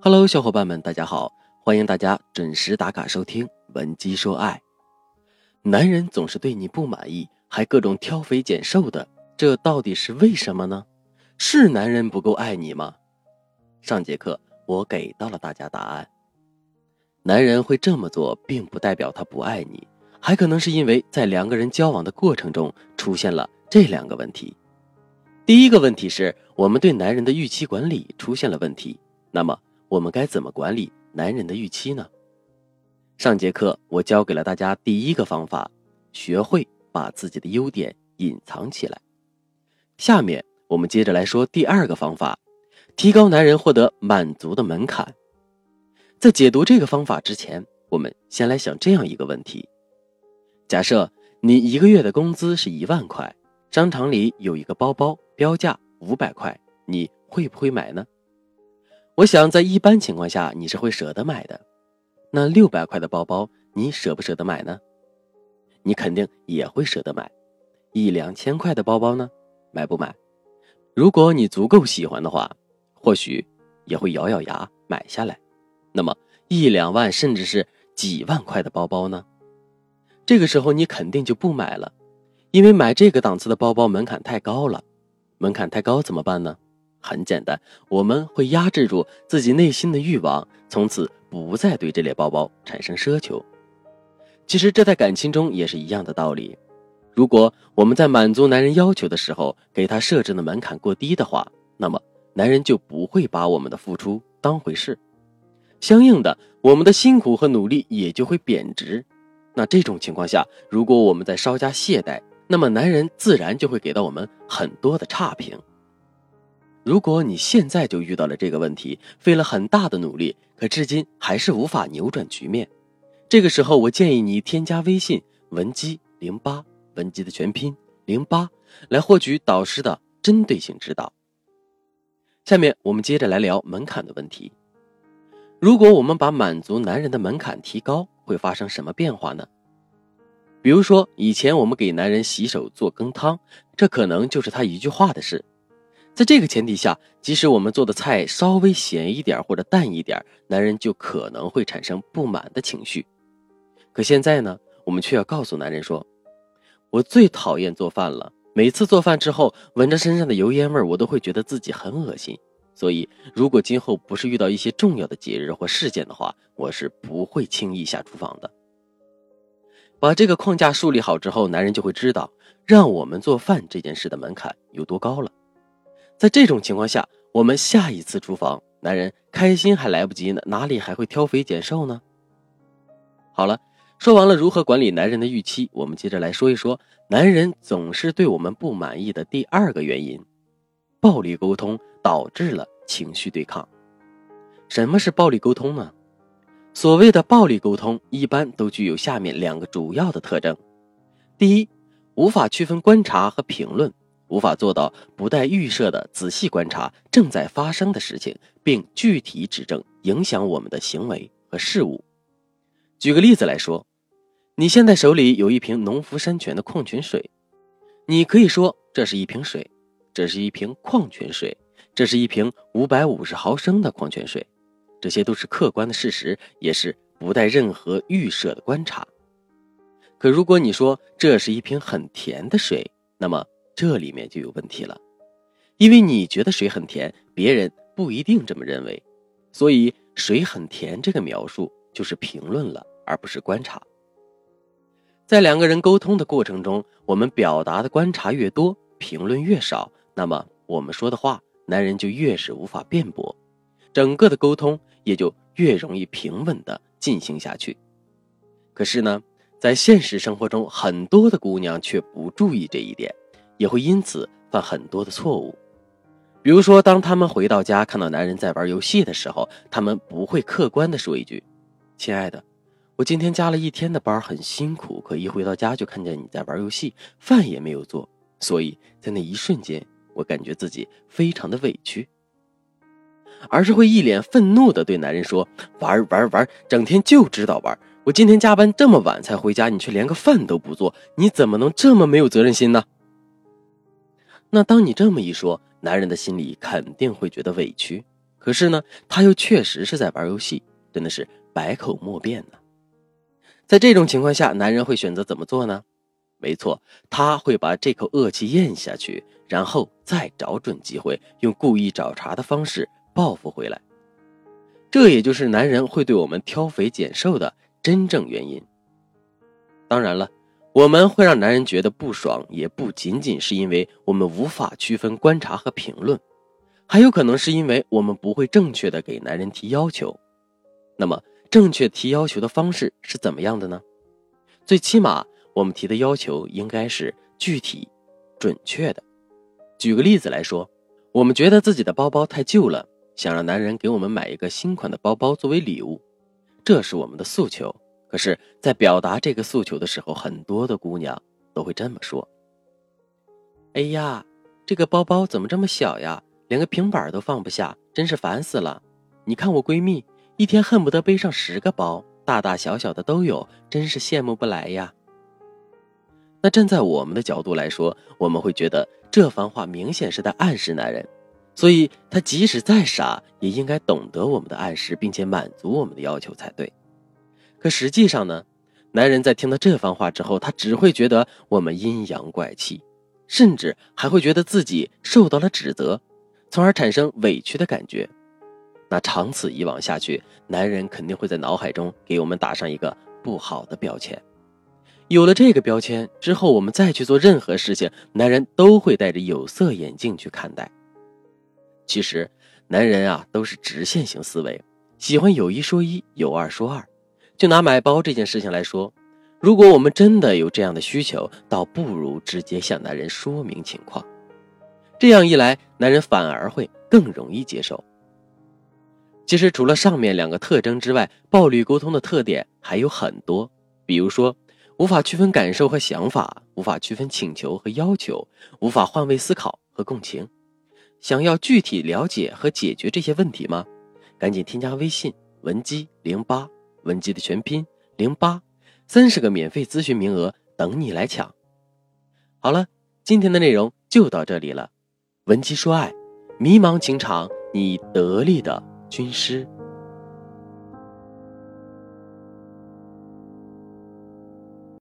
Hello，小伙伴们，大家好，欢迎大家准时打卡收听《文姬说爱》。男人总是对你不满意，还各种挑肥拣瘦的，这到底是为什么呢？是男人不够爱你吗？上节课我给到了大家答案。男人会这么做，并不代表他不爱你，还可能是因为在两个人交往的过程中出现了这两个问题。第一个问题是我们对男人的预期管理出现了问题，那么。我们该怎么管理男人的预期呢？上节课我教给了大家第一个方法，学会把自己的优点隐藏起来。下面我们接着来说第二个方法，提高男人获得满足的门槛。在解读这个方法之前，我们先来想这样一个问题：假设你一个月的工资是一万块，商场里有一个包包标价五百块，你会不会买呢？我想，在一般情况下，你是会舍得买的。那六百块的包包，你舍不舍得买呢？你肯定也会舍得买。一两千块的包包呢，买不买？如果你足够喜欢的话，或许也会咬咬牙买下来。那么一两万甚至是几万块的包包呢？这个时候你肯定就不买了，因为买这个档次的包包门槛太高了。门槛太高怎么办呢？很简单，我们会压制住自己内心的欲望，从此不再对这类包包产生奢求。其实这在感情中也是一样的道理。如果我们在满足男人要求的时候给他设置的门槛过低的话，那么男人就不会把我们的付出当回事，相应的，我们的辛苦和努力也就会贬值。那这种情况下，如果我们再稍加懈怠，那么男人自然就会给到我们很多的差评。如果你现在就遇到了这个问题，费了很大的努力，可至今还是无法扭转局面，这个时候我建议你添加微信文姬零八，文姬的全拼零八，来获取导师的针对性指导。下面我们接着来聊门槛的问题。如果我们把满足男人的门槛提高，会发生什么变化呢？比如说，以前我们给男人洗手做羹汤，这可能就是他一句话的事。在这个前提下，即使我们做的菜稍微咸一点或者淡一点，男人就可能会产生不满的情绪。可现在呢，我们却要告诉男人说：“我最讨厌做饭了，每次做饭之后闻着身上的油烟味，我都会觉得自己很恶心。所以，如果今后不是遇到一些重要的节日或事件的话，我是不会轻易下厨房的。”把这个框架树立好之后，男人就会知道让我们做饭这件事的门槛有多高了。在这种情况下，我们下一次厨房，男人开心还来不及呢，哪里还会挑肥拣瘦呢？好了，说完了如何管理男人的预期，我们接着来说一说男人总是对我们不满意的第二个原因：暴力沟通导致了情绪对抗。什么是暴力沟通呢？所谓的暴力沟通，一般都具有下面两个主要的特征：第一，无法区分观察和评论。无法做到不带预设的仔细观察正在发生的事情，并具体指正影响我们的行为和事物。举个例子来说，你现在手里有一瓶农夫山泉的矿泉水，你可以说这是一瓶水，这是一瓶矿泉水，这是一瓶五百五十毫升的矿泉水，这些都是客观的事实，也是不带任何预设的观察。可如果你说这是一瓶很甜的水，那么。这里面就有问题了，因为你觉得水很甜，别人不一定这么认为，所以水很甜这个描述就是评论了，而不是观察。在两个人沟通的过程中，我们表达的观察越多，评论越少，那么我们说的话，男人就越是无法辩驳，整个的沟通也就越容易平稳的进行下去。可是呢，在现实生活中，很多的姑娘却不注意这一点。也会因此犯很多的错误，比如说，当她们回到家看到男人在玩游戏的时候，他们不会客观的说一句：“亲爱的，我今天加了一天的班，很辛苦，可一回到家就看见你在玩游戏，饭也没有做，所以在那一瞬间，我感觉自己非常的委屈。”而是会一脸愤怒的对男人说：“玩玩玩，整天就知道玩，我今天加班这么晚才回家，你却连个饭都不做，你怎么能这么没有责任心呢？”那当你这么一说，男人的心里肯定会觉得委屈。可是呢，他又确实是在玩游戏，真的是百口莫辩呢。在这种情况下，男人会选择怎么做呢？没错，他会把这口恶气咽下去，然后再找准机会，用故意找茬的方式报复回来。这也就是男人会对我们挑肥拣瘦的真正原因。当然了，我们会让男人觉得不爽，也不仅仅是因为我们无法区分观察和评论。还有可能是因为我们不会正确的给男人提要求，那么正确提要求的方式是怎么样的呢？最起码我们提的要求应该是具体、准确的。举个例子来说，我们觉得自己的包包太旧了，想让男人给我们买一个新款的包包作为礼物，这是我们的诉求。可是，在表达这个诉求的时候，很多的姑娘都会这么说：“哎呀，这个包包怎么这么小呀？”连个平板都放不下，真是烦死了！你看我闺蜜，一天恨不得背上十个包，大大小小的都有，真是羡慕不来呀。那站在我们的角度来说，我们会觉得这番话明显是在暗示男人，所以他即使再傻，也应该懂得我们的暗示，并且满足我们的要求才对。可实际上呢，男人在听到这番话之后，他只会觉得我们阴阳怪气，甚至还会觉得自己受到了指责。从而产生委屈的感觉，那长此以往下去，男人肯定会在脑海中给我们打上一个不好的标签。有了这个标签之后，我们再去做任何事情，男人都会戴着有色眼镜去看待。其实，男人啊都是直线型思维，喜欢有一说一，有二说二。就拿买包这件事情来说，如果我们真的有这样的需求，倒不如直接向男人说明情况。这样一来，男人反而会更容易接受。其实，除了上面两个特征之外，暴力沟通的特点还有很多，比如说无法区分感受和想法，无法区分请求和要求，无法换位思考和共情。想要具体了解和解决这些问题吗？赶紧添加微信文姬零八，文姬的全拼零八，三十个免费咨询名额等你来抢。好了，今天的内容就到这里了。文姬说爱，迷茫情场，你得力的军师。